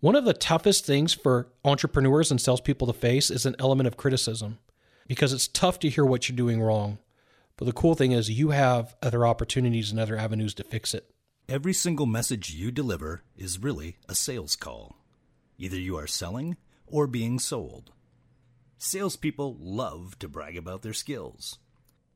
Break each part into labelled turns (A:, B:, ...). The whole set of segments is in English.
A: One of the toughest things for entrepreneurs and salespeople to face is an element of criticism because it's tough to hear what you're doing wrong. But the cool thing is, you have other opportunities and other avenues to fix it.
B: Every single message you deliver is really a sales call. Either you are selling or being sold. Salespeople love to brag about their skills.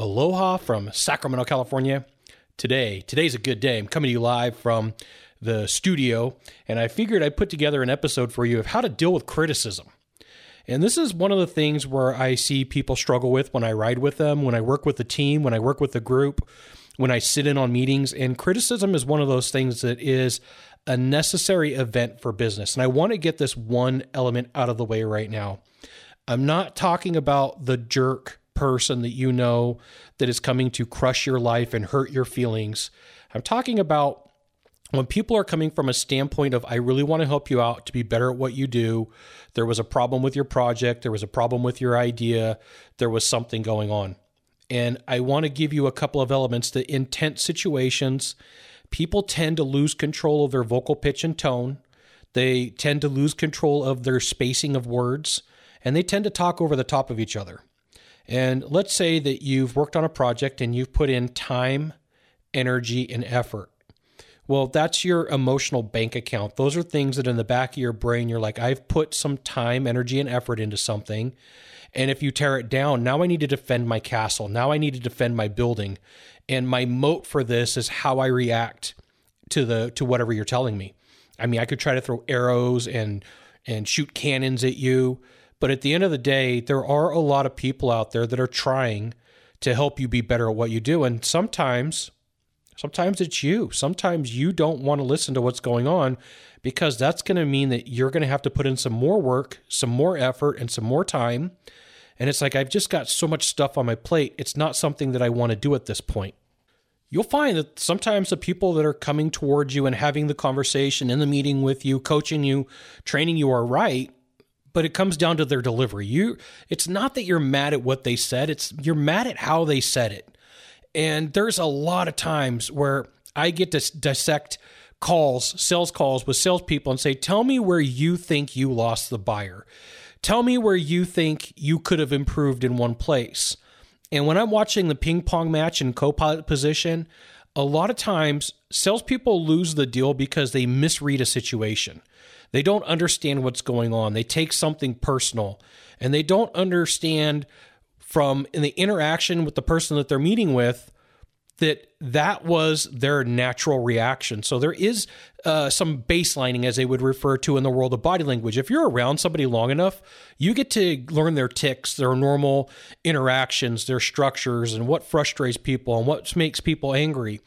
A: Aloha from Sacramento, California. Today, today's a good day. I'm coming to you live from the studio, and I figured I'd put together an episode for you of how to deal with criticism. And this is one of the things where I see people struggle with when I ride with them, when I work with the team, when I work with the group, when I sit in on meetings. And criticism is one of those things that is a necessary event for business. And I want to get this one element out of the way right now. I'm not talking about the jerk person that you know that is coming to crush your life and hurt your feelings. I'm talking about when people are coming from a standpoint of, I really want to help you out to be better at what you do. There was a problem with your project, there was a problem with your idea, there was something going on. And I want to give you a couple of elements that in tense situations, people tend to lose control of their vocal pitch and tone. They tend to lose control of their spacing of words, and they tend to talk over the top of each other. And let's say that you've worked on a project and you've put in time, energy, and effort. Well, that's your emotional bank account. Those are things that in the back of your brain, you're like, I've put some time, energy, and effort into something. And if you tear it down, now I need to defend my castle. Now I need to defend my building. And my moat for this is how I react to the to whatever you're telling me. I mean, I could try to throw arrows and and shoot cannons at you, but at the end of the day, there are a lot of people out there that are trying to help you be better at what you do. And sometimes, sometimes it's you. Sometimes you don't want to listen to what's going on because that's going to mean that you're going to have to put in some more work, some more effort, and some more time. And it's like, I've just got so much stuff on my plate. It's not something that I want to do at this point. You'll find that sometimes the people that are coming towards you and having the conversation in the meeting with you, coaching you, training you are right but it comes down to their delivery. You it's not that you're mad at what they said, it's you're mad at how they said it. And there's a lot of times where I get to dissect calls, sales calls with salespeople and say, Tell me where you think you lost the buyer. Tell me where you think you could have improved in one place. And when I'm watching the ping pong match in co position, a lot of times salespeople lose the deal because they misread a situation. They don't understand what's going on. They take something personal and they don't understand from in the interaction with the person that they're meeting with that that was their natural reaction. So there is uh, some baselining, as they would refer to in the world of body language. If you're around somebody long enough, you get to learn their ticks, their normal interactions, their structures, and what frustrates people and what makes people angry.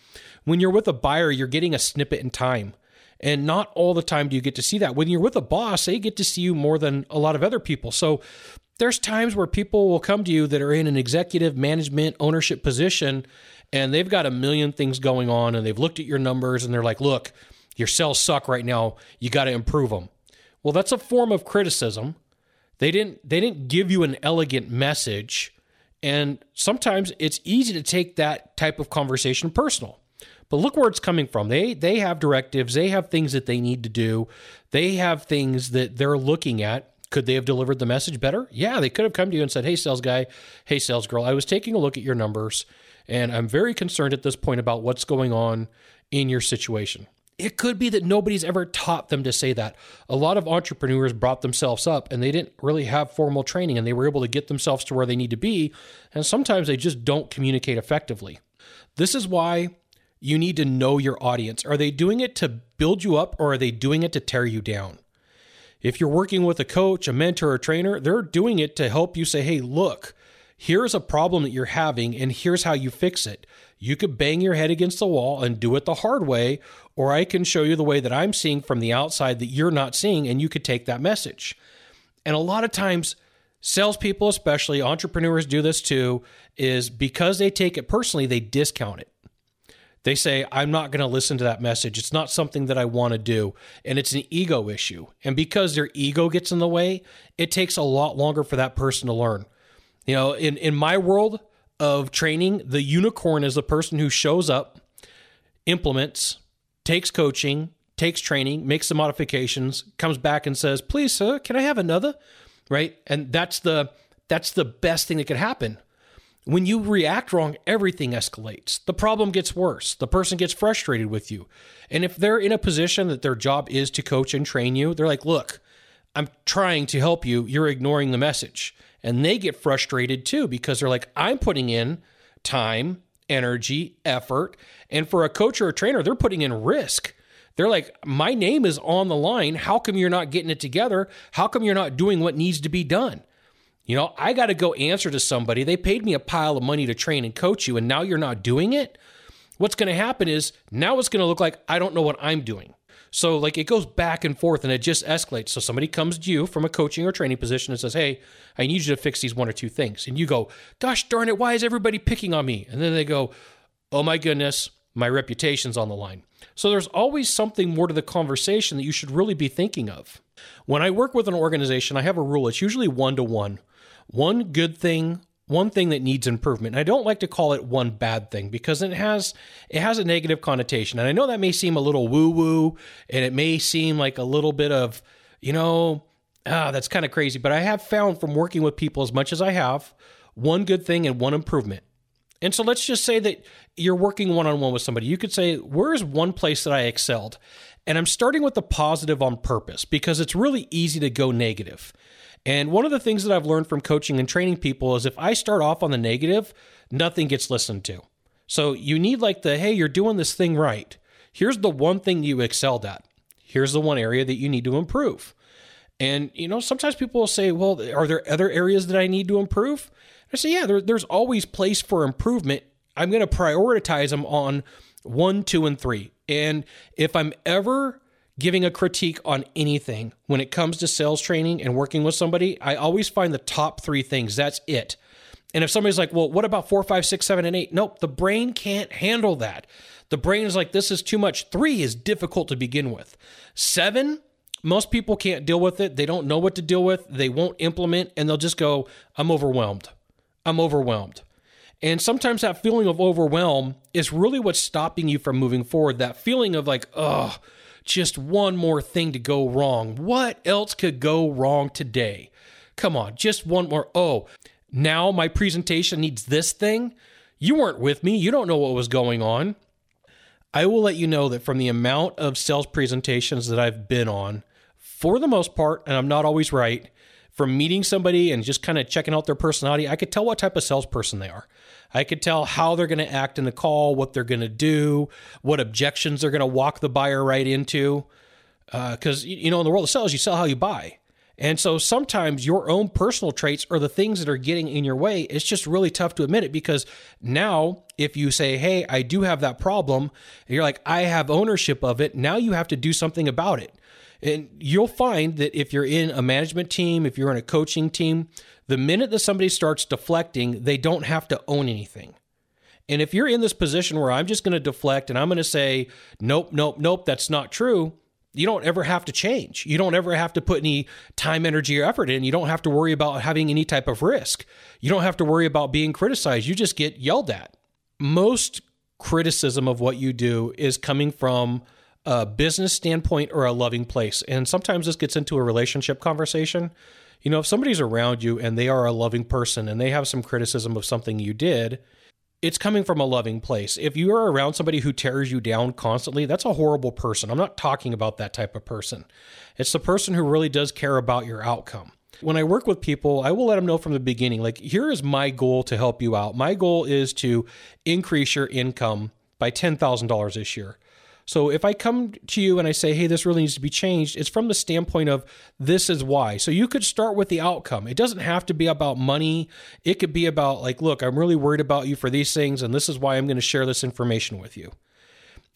A: When you're with a buyer, you're getting a snippet in time. And not all the time do you get to see that. When you're with a boss, they get to see you more than a lot of other people. So there's times where people will come to you that are in an executive management ownership position and they've got a million things going on and they've looked at your numbers and they're like, look, your sales suck right now. You got to improve them. Well, that's a form of criticism. They didn't they didn't give you an elegant message. And sometimes it's easy to take that type of conversation personal. But look where it's coming from. They they have directives, they have things that they need to do. They have things that they're looking at. Could they have delivered the message better? Yeah, they could have come to you and said, "Hey sales guy, hey sales girl, I was taking a look at your numbers and I'm very concerned at this point about what's going on in your situation." It could be that nobody's ever taught them to say that. A lot of entrepreneurs brought themselves up and they didn't really have formal training and they were able to get themselves to where they need to be. And sometimes they just don't communicate effectively. This is why you need to know your audience. Are they doing it to build you up or are they doing it to tear you down? If you're working with a coach, a mentor, a trainer, they're doing it to help you say, hey, look, here's a problem that you're having and here's how you fix it. You could bang your head against the wall and do it the hard way, or I can show you the way that I'm seeing from the outside that you're not seeing, and you could take that message. And a lot of times, salespeople, especially entrepreneurs, do this too, is because they take it personally, they discount it. They say, I'm not going to listen to that message. It's not something that I want to do. And it's an ego issue. And because their ego gets in the way, it takes a lot longer for that person to learn. You know, in, in my world, of training, the unicorn is the person who shows up, implements, takes coaching, takes training, makes the modifications, comes back and says, "Please, sir, can I have another?" Right? And that's the that's the best thing that could happen. When you react wrong, everything escalates. The problem gets worse. The person gets frustrated with you. And if they're in a position that their job is to coach and train you, they're like, "Look, I'm trying to help you. You're ignoring the message." And they get frustrated too because they're like, I'm putting in time, energy, effort. And for a coach or a trainer, they're putting in risk. They're like, my name is on the line. How come you're not getting it together? How come you're not doing what needs to be done? You know, I got to go answer to somebody. They paid me a pile of money to train and coach you, and now you're not doing it. What's going to happen is now it's going to look like I don't know what I'm doing. So like it goes back and forth and it just escalates. So somebody comes to you from a coaching or training position and says, "Hey, I need you to fix these one or two things." And you go, "Gosh darn it, why is everybody picking on me?" And then they go, "Oh my goodness, my reputation's on the line." So there's always something more to the conversation that you should really be thinking of. When I work with an organization, I have a rule. It's usually one to one. One good thing, one thing that needs improvement. And I don't like to call it one bad thing because it has it has a negative connotation. And I know that may seem a little woo woo and it may seem like a little bit of, you know, ah, that's kind of crazy. But I have found from working with people as much as I have, one good thing and one improvement. And so let's just say that you're working one on one with somebody. You could say, Where's one place that I excelled? And I'm starting with the positive on purpose because it's really easy to go negative. And one of the things that I've learned from coaching and training people is if I start off on the negative, nothing gets listened to. So you need like the, hey, you're doing this thing right. Here's the one thing you excelled at. Here's the one area that you need to improve. And, you know, sometimes people will say, well, are there other areas that I need to improve? I say, yeah, there, there's always place for improvement. I'm going to prioritize them on one, two, and three. And if I'm ever giving a critique on anything when it comes to sales training and working with somebody, I always find the top three things. That's it. And if somebody's like, well, what about four, five, six, seven, and eight? Nope, the brain can't handle that. The brain is like, this is too much. Three is difficult to begin with. Seven, most people can't deal with it. They don't know what to deal with. They won't implement and they'll just go, I'm overwhelmed. I'm overwhelmed. And sometimes that feeling of overwhelm is really what's stopping you from moving forward. That feeling of like, oh, just one more thing to go wrong. What else could go wrong today? Come on, just one more. Oh, now my presentation needs this thing. You weren't with me. You don't know what was going on. I will let you know that from the amount of sales presentations that I've been on, for the most part, and I'm not always right, from meeting somebody and just kind of checking out their personality, I could tell what type of salesperson they are. I could tell how they're going to act in the call, what they're going to do, what objections they're going to walk the buyer right into. Because, uh, you know, in the world of sales, you sell how you buy. And so sometimes your own personal traits are the things that are getting in your way. It's just really tough to admit it because now, if you say, Hey, I do have that problem, you're like, I have ownership of it, now you have to do something about it. And you'll find that if you're in a management team, if you're in a coaching team, the minute that somebody starts deflecting, they don't have to own anything. And if you're in this position where I'm just going to deflect and I'm going to say, nope, nope, nope, that's not true, you don't ever have to change. You don't ever have to put any time, energy, or effort in. You don't have to worry about having any type of risk. You don't have to worry about being criticized. You just get yelled at. Most criticism of what you do is coming from a business standpoint or a loving place. And sometimes this gets into a relationship conversation you know, if somebody's around you and they are a loving person and they have some criticism of something you did, it's coming from a loving place. If you are around somebody who tears you down constantly, that's a horrible person. I'm not talking about that type of person. It's the person who really does care about your outcome. When I work with people, I will let them know from the beginning like, here is my goal to help you out. My goal is to increase your income by $10,000 this year. So if I come to you and I say, hey, this really needs to be changed, it's from the standpoint of this is why. So you could start with the outcome. It doesn't have to be about money. It could be about, like, look, I'm really worried about you for these things, and this is why I'm going to share this information with you.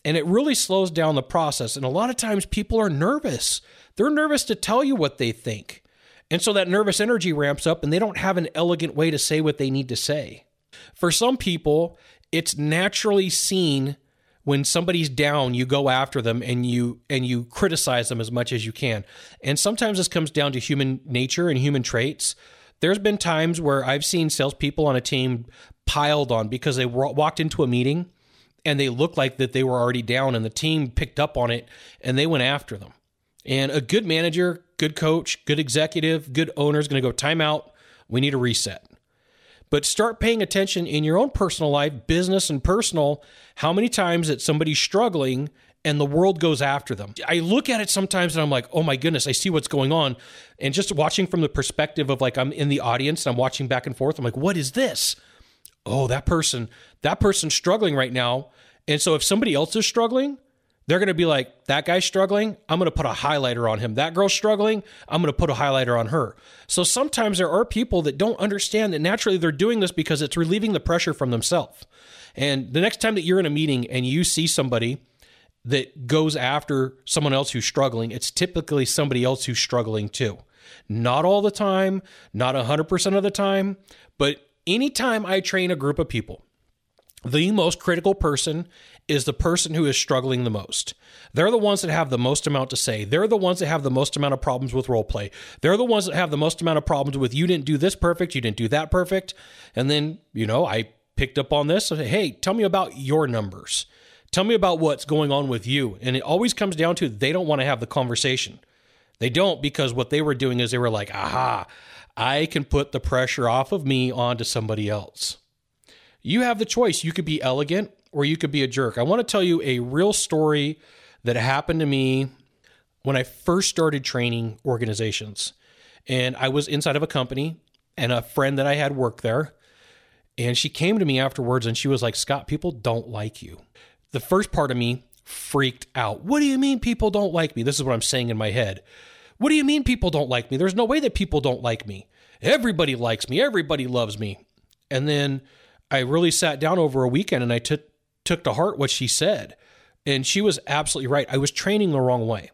A: And it really slows down the process. And a lot of times people are nervous. They're nervous to tell you what they think. And so that nervous energy ramps up and they don't have an elegant way to say what they need to say. For some people, it's naturally seen when somebody's down you go after them and you and you criticize them as much as you can. And sometimes this comes down to human nature and human traits. There's been times where i've seen salespeople on a team piled on because they walked into a meeting and they looked like that they were already down and the team picked up on it and they went after them. And a good manager good coach good executive good owner is going to go timeout we need a reset but start paying attention in your own personal life, business and personal, how many times that somebody's struggling and the world goes after them. I look at it sometimes and I'm like, oh my goodness, I see what's going on. And just watching from the perspective of like I'm in the audience and I'm watching back and forth, I'm like, what is this? Oh, that person, that person's struggling right now. And so if somebody else is struggling, they're going to be like, that guy's struggling. I'm going to put a highlighter on him. That girl's struggling. I'm going to put a highlighter on her. So sometimes there are people that don't understand that naturally they're doing this because it's relieving the pressure from themselves. And the next time that you're in a meeting and you see somebody that goes after someone else who's struggling, it's typically somebody else who's struggling too. Not all the time, not 100% of the time, but anytime I train a group of people, the most critical person is the person who is struggling the most. They're the ones that have the most amount to say. They're the ones that have the most amount of problems with role play. They're the ones that have the most amount of problems with you didn't do this perfect, you didn't do that perfect. And then, you know, I picked up on this. Hey, tell me about your numbers. Tell me about what's going on with you. And it always comes down to they don't want to have the conversation. They don't because what they were doing is they were like, aha, I can put the pressure off of me onto somebody else. You have the choice. You could be elegant or you could be a jerk. I want to tell you a real story that happened to me when I first started training organizations. And I was inside of a company, and a friend that I had worked there. And she came to me afterwards and she was like, Scott, people don't like you. The first part of me freaked out. What do you mean people don't like me? This is what I'm saying in my head. What do you mean people don't like me? There's no way that people don't like me. Everybody likes me. Everybody loves me. And then I really sat down over a weekend and I took took to heart what she said. And she was absolutely right. I was training the wrong way.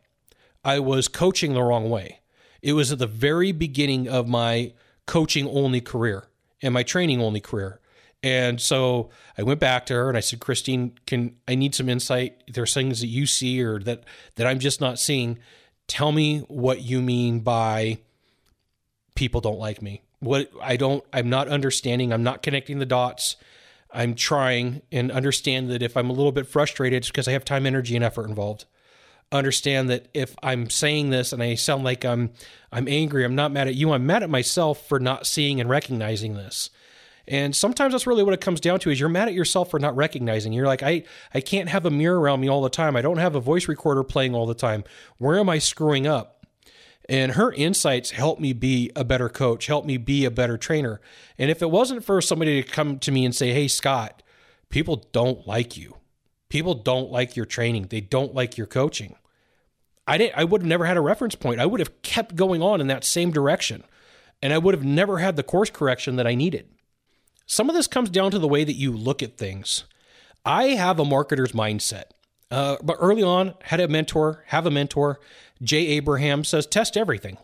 A: I was coaching the wrong way. It was at the very beginning of my coaching only career and my training only career. And so I went back to her and I said, Christine, can I need some insight? There's things that you see or that that I'm just not seeing. Tell me what you mean by people don't like me. What I don't I'm not understanding. I'm not connecting the dots. I'm trying and understand that if I'm a little bit frustrated, it's because I have time, energy, and effort involved. Understand that if I'm saying this and I sound like I'm I'm angry, I'm not mad at you. I'm mad at myself for not seeing and recognizing this. And sometimes that's really what it comes down to is you're mad at yourself for not recognizing. You're like, I, I can't have a mirror around me all the time. I don't have a voice recorder playing all the time. Where am I screwing up? And her insights helped me be a better coach, helped me be a better trainer. And if it wasn't for somebody to come to me and say, Hey, Scott, people don't like you. People don't like your training. They don't like your coaching. I didn't I would have never had a reference point. I would have kept going on in that same direction. And I would have never had the course correction that I needed. Some of this comes down to the way that you look at things. I have a marketer's mindset. Uh, but early on, had a mentor, have a mentor. Jay Abraham says, test everything.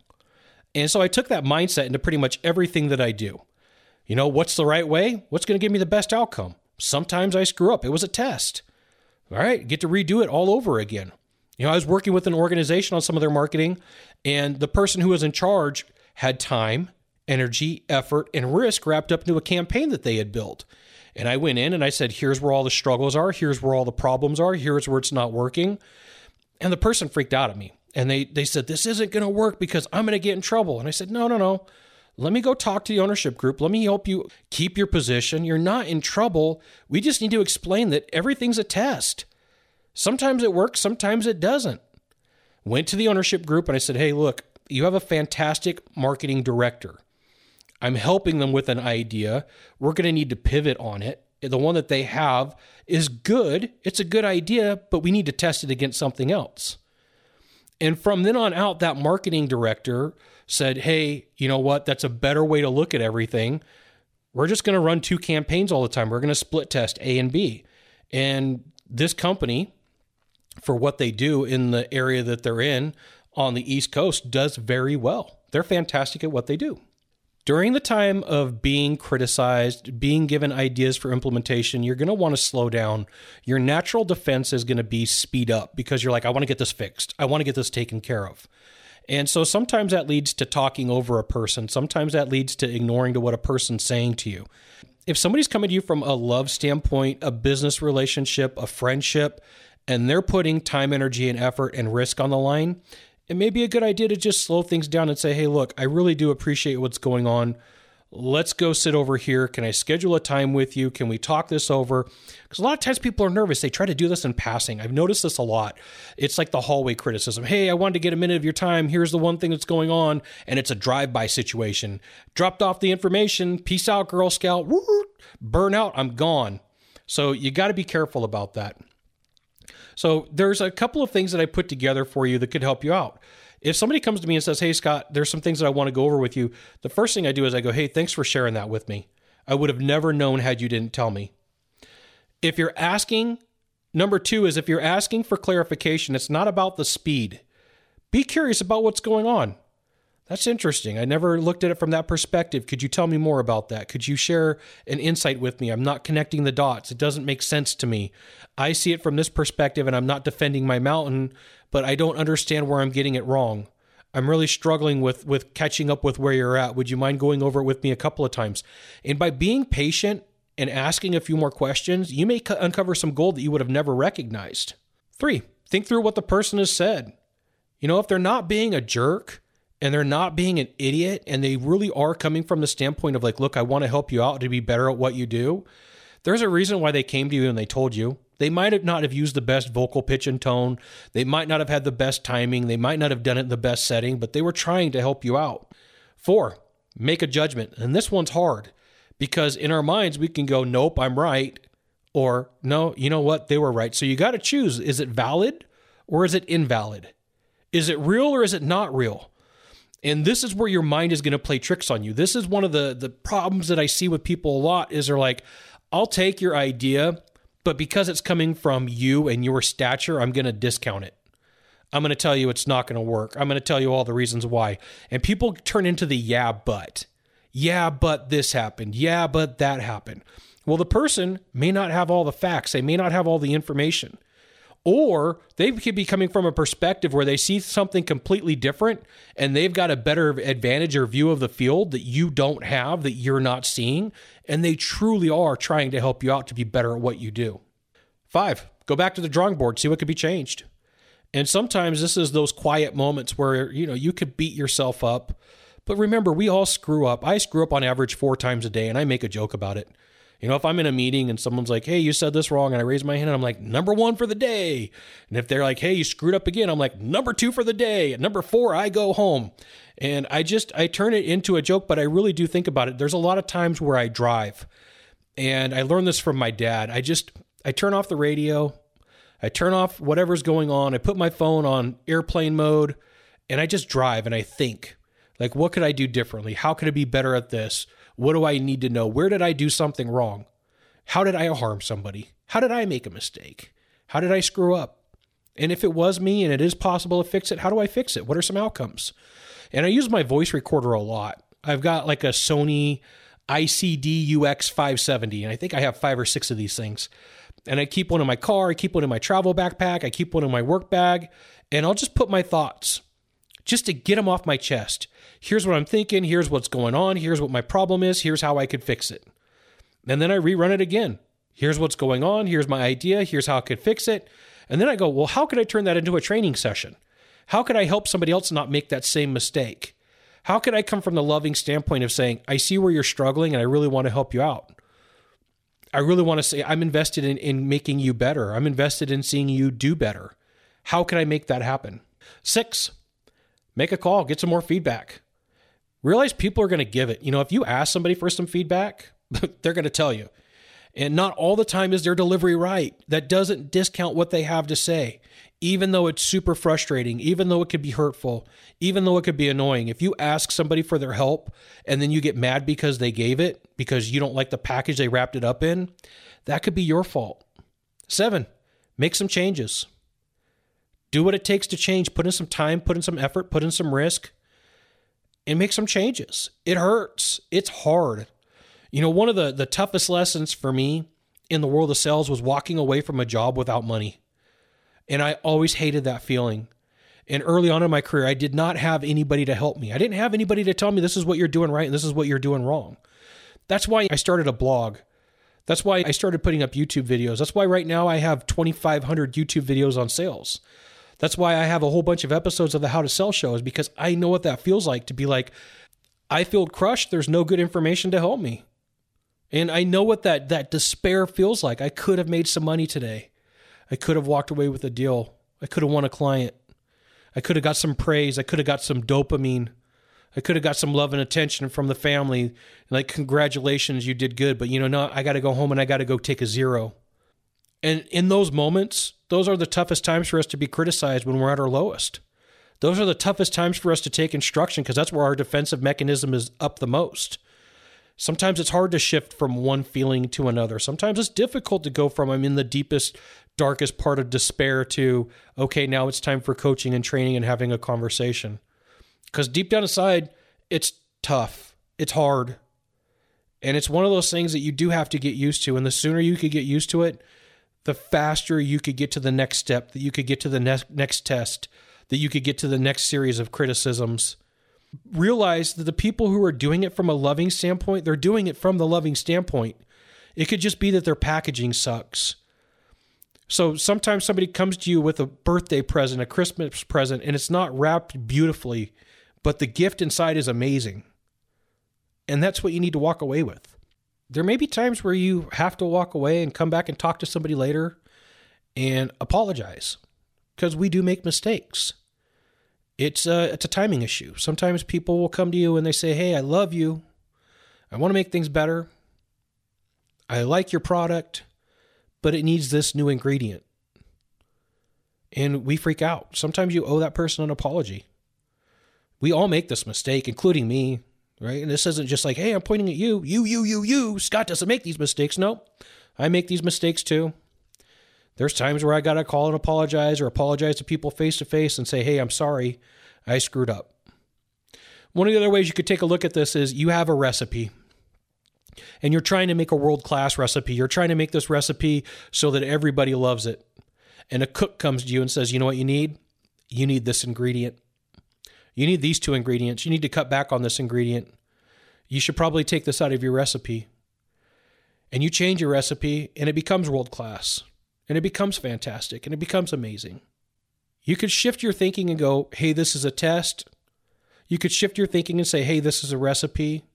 A: And so I took that mindset into pretty much everything that I do. You know, what's the right way? What's going to give me the best outcome? Sometimes I screw up. It was a test. All right, get to redo it all over again. You know, I was working with an organization on some of their marketing, and the person who was in charge had time, energy, effort, and risk wrapped up into a campaign that they had built. And I went in and I said, here's where all the struggles are. Here's where all the problems are. Here's where it's not working. And the person freaked out at me. And they, they said, this isn't going to work because I'm going to get in trouble. And I said, no, no, no. Let me go talk to the ownership group. Let me help you keep your position. You're not in trouble. We just need to explain that everything's a test. Sometimes it works, sometimes it doesn't. Went to the ownership group and I said, hey, look, you have a fantastic marketing director. I'm helping them with an idea. We're going to need to pivot on it. the one that they have is good. It's a good idea, but we need to test it against something else. And from then on out, that marketing director said, Hey, you know what? That's a better way to look at everything. We're just going to run two campaigns all the time. We're going to split test A and B. And this company, for what they do in the area that they're in on the East Coast, does very well. They're fantastic at what they do. During the time of being criticized, being given ideas for implementation, you're going to want to slow down. Your natural defense is going to be speed up because you're like, I want to get this fixed. I want to get this taken care of. And so sometimes that leads to talking over a person. Sometimes that leads to ignoring to what a person's saying to you. If somebody's coming to you from a love standpoint, a business relationship, a friendship, and they're putting time, energy, and effort and risk on the line, it may be a good idea to just slow things down and say, hey, look, I really do appreciate what's going on. Let's go sit over here. Can I schedule a time with you? Can we talk this over? Because a lot of times people are nervous. They try to do this in passing. I've noticed this a lot. It's like the hallway criticism. Hey, I wanted to get a minute of your time. Here's the one thing that's going on. And it's a drive by situation. Dropped off the information. Peace out, Girl Scout. Burn out. I'm gone. So you got to be careful about that. So there's a couple of things that I put together for you that could help you out. If somebody comes to me and says, Hey, Scott, there's some things that I want to go over with you, the first thing I do is I go, Hey, thanks for sharing that with me. I would have never known had you didn't tell me. If you're asking, number two is if you're asking for clarification, it's not about the speed. Be curious about what's going on. That's interesting. I never looked at it from that perspective. Could you tell me more about that? Could you share an insight with me? I'm not connecting the dots. It doesn't make sense to me. I see it from this perspective and I'm not defending my mountain, but I don't understand where I'm getting it wrong. I'm really struggling with with catching up with where you're at. Would you mind going over it with me a couple of times? And by being patient and asking a few more questions, you may uncover some gold that you would have never recognized. 3. Think through what the person has said. You know, if they're not being a jerk, and they're not being an idiot and they really are coming from the standpoint of like look i want to help you out to be better at what you do. There's a reason why they came to you and they told you. They might have not have used the best vocal pitch and tone. They might not have had the best timing. They might not have done it in the best setting but they were trying to help you out. Four make a judgment. And this one's hard because in our minds we can go nope i'm right or no you know what? They were right. So you got to choose is it valid or is it invalid? Is it real or is it not real and this is where your mind is going to play tricks on you. This is one of the the problems that I see with people a lot is they're like, I'll take your idea, but because it's coming from you and your stature, I'm going to discount it. I'm going to tell you it's not going to work. I'm going to tell you all the reasons why. And people turn into the yeah, but. Yeah, but this happened. Yeah, but that happened. Well, the person may not have all the facts. They may not have all the information or they could be coming from a perspective where they see something completely different and they've got a better advantage or view of the field that you don't have that you're not seeing and they truly are trying to help you out to be better at what you do. 5 go back to the drawing board see what could be changed. And sometimes this is those quiet moments where you know you could beat yourself up. But remember we all screw up. I screw up on average 4 times a day and i make a joke about it you know, if I'm in a meeting and someone's like, hey, you said this wrong, and I raise my hand and I'm like, number one for the day. And if they're like, hey, you screwed up again, I'm like, number two for the day. Number four, I go home. And I just, I turn it into a joke, but I really do think about it. There's a lot of times where I drive, and I learned this from my dad. I just, I turn off the radio, I turn off whatever's going on, I put my phone on airplane mode, and I just drive and I think, like, what could I do differently? How could I be better at this? What do I need to know? Where did I do something wrong? How did I harm somebody? How did I make a mistake? How did I screw up? And if it was me and it is possible to fix it, how do I fix it? What are some outcomes? And I use my voice recorder a lot. I've got like a Sony ICD UX 570, and I think I have five or six of these things. And I keep one in my car, I keep one in my travel backpack, I keep one in my work bag, and I'll just put my thoughts just to get them off my chest. Here's what I'm thinking. Here's what's going on. Here's what my problem is. Here's how I could fix it. And then I rerun it again. Here's what's going on. Here's my idea. Here's how I could fix it. And then I go, well, how could I turn that into a training session? How could I help somebody else not make that same mistake? How could I come from the loving standpoint of saying, I see where you're struggling and I really want to help you out? I really want to say, I'm invested in, in making you better. I'm invested in seeing you do better. How can I make that happen? Six, make a call, get some more feedback. Realize people are going to give it. You know, if you ask somebody for some feedback, they're going to tell you. And not all the time is their delivery right. That doesn't discount what they have to say, even though it's super frustrating, even though it could be hurtful, even though it could be annoying. If you ask somebody for their help and then you get mad because they gave it, because you don't like the package they wrapped it up in, that could be your fault. Seven, make some changes. Do what it takes to change. Put in some time, put in some effort, put in some risk, and make some changes. It hurts. It's hard. You know, one of the, the toughest lessons for me in the world of sales was walking away from a job without money. And I always hated that feeling. And early on in my career, I did not have anybody to help me. I didn't have anybody to tell me this is what you're doing right and this is what you're doing wrong. That's why I started a blog. That's why I started putting up YouTube videos. That's why right now I have 2,500 YouTube videos on sales. That's why I have a whole bunch of episodes of the How to Sell show, is because I know what that feels like to be like, I feel crushed. There's no good information to help me. And I know what that that despair feels like. I could have made some money today. I could have walked away with a deal. I could have won a client. I could have got some praise. I could have got some dopamine. I could have got some love and attention from the family. Like, congratulations, you did good. But you know, no, I got to go home and I got to go take a zero. And in those moments, those are the toughest times for us to be criticized when we're at our lowest. Those are the toughest times for us to take instruction because that's where our defensive mechanism is up the most. Sometimes it's hard to shift from one feeling to another. Sometimes it's difficult to go from I'm in the deepest, darkest part of despair to, okay, now it's time for coaching and training and having a conversation. Because deep down inside, it's tough, it's hard. And it's one of those things that you do have to get used to. And the sooner you could get used to it, the faster you could get to the next step, that you could get to the next next test, that you could get to the next series of criticisms realize that the people who are doing it from a loving standpoint, they're doing it from the loving standpoint. It could just be that their packaging sucks. So sometimes somebody comes to you with a birthday present, a Christmas present, and it's not wrapped beautifully, but the gift inside is amazing. And that's what you need to walk away with. There may be times where you have to walk away and come back and talk to somebody later and apologize because we do make mistakes it's a it's a timing issue. Sometimes people will come to you and they say, "Hey, I love you. I want to make things better. I like your product, but it needs this new ingredient." And we freak out. Sometimes you owe that person an apology. We all make this mistake, including me, right? And this isn't just like, "Hey, I'm pointing at you. You, you, you, you. Scott doesn't make these mistakes." No. I make these mistakes too. There's times where I got to call and apologize or apologize to people face to face and say, hey, I'm sorry, I screwed up. One of the other ways you could take a look at this is you have a recipe and you're trying to make a world class recipe. You're trying to make this recipe so that everybody loves it. And a cook comes to you and says, you know what you need? You need this ingredient. You need these two ingredients. You need to cut back on this ingredient. You should probably take this out of your recipe. And you change your recipe and it becomes world class and it becomes fantastic and it becomes amazing. You could shift your thinking and go, hey, this is a test. You could shift your thinking and say, hey, this is a recipe.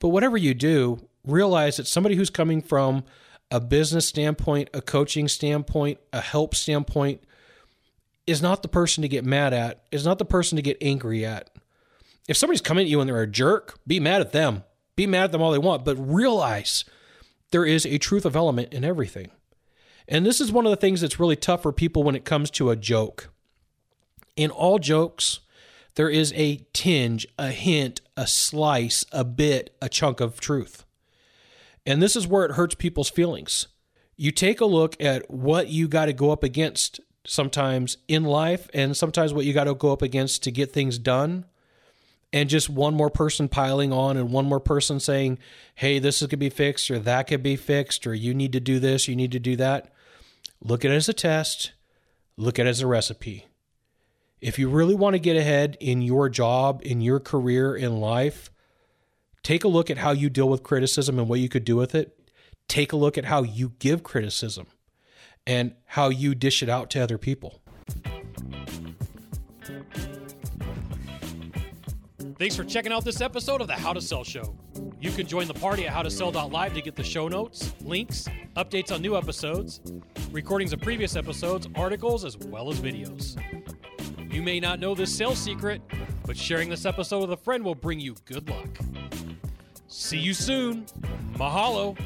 A: But whatever you do, realize that somebody who's coming from a business standpoint, a coaching standpoint, a help standpoint, is not the person to get mad at, is not the person to get angry at. If somebody's coming at you and they're a jerk, be mad at them. Be mad at them all they want, but realize there is a truth of element in everything. And this is one of the things that's really tough for people when it comes to a joke. In all jokes, there is a tinge, a hint, a slice, a bit, a chunk of truth. And this is where it hurts people's feelings. You take a look at what you got to go up against sometimes in life and sometimes what you got to go up against to get things done. And just one more person piling on and one more person saying, hey, this could be fixed or that could be fixed or you need to do this, you need to do that. Look at it as a test, look at it as a recipe. If you really want to get ahead in your job, in your career, in life, take a look at how you deal with criticism and what you could do with it. Take a look at how you give criticism and how you dish it out to other people.
C: Thanks for checking out this episode of the How to Sell Show. You can join the party at howtosell.live to get the show notes, links, updates on new episodes, recordings of previous episodes, articles, as well as videos. You may not know this sales secret, but sharing this episode with a friend will bring you good luck. See you soon. Mahalo.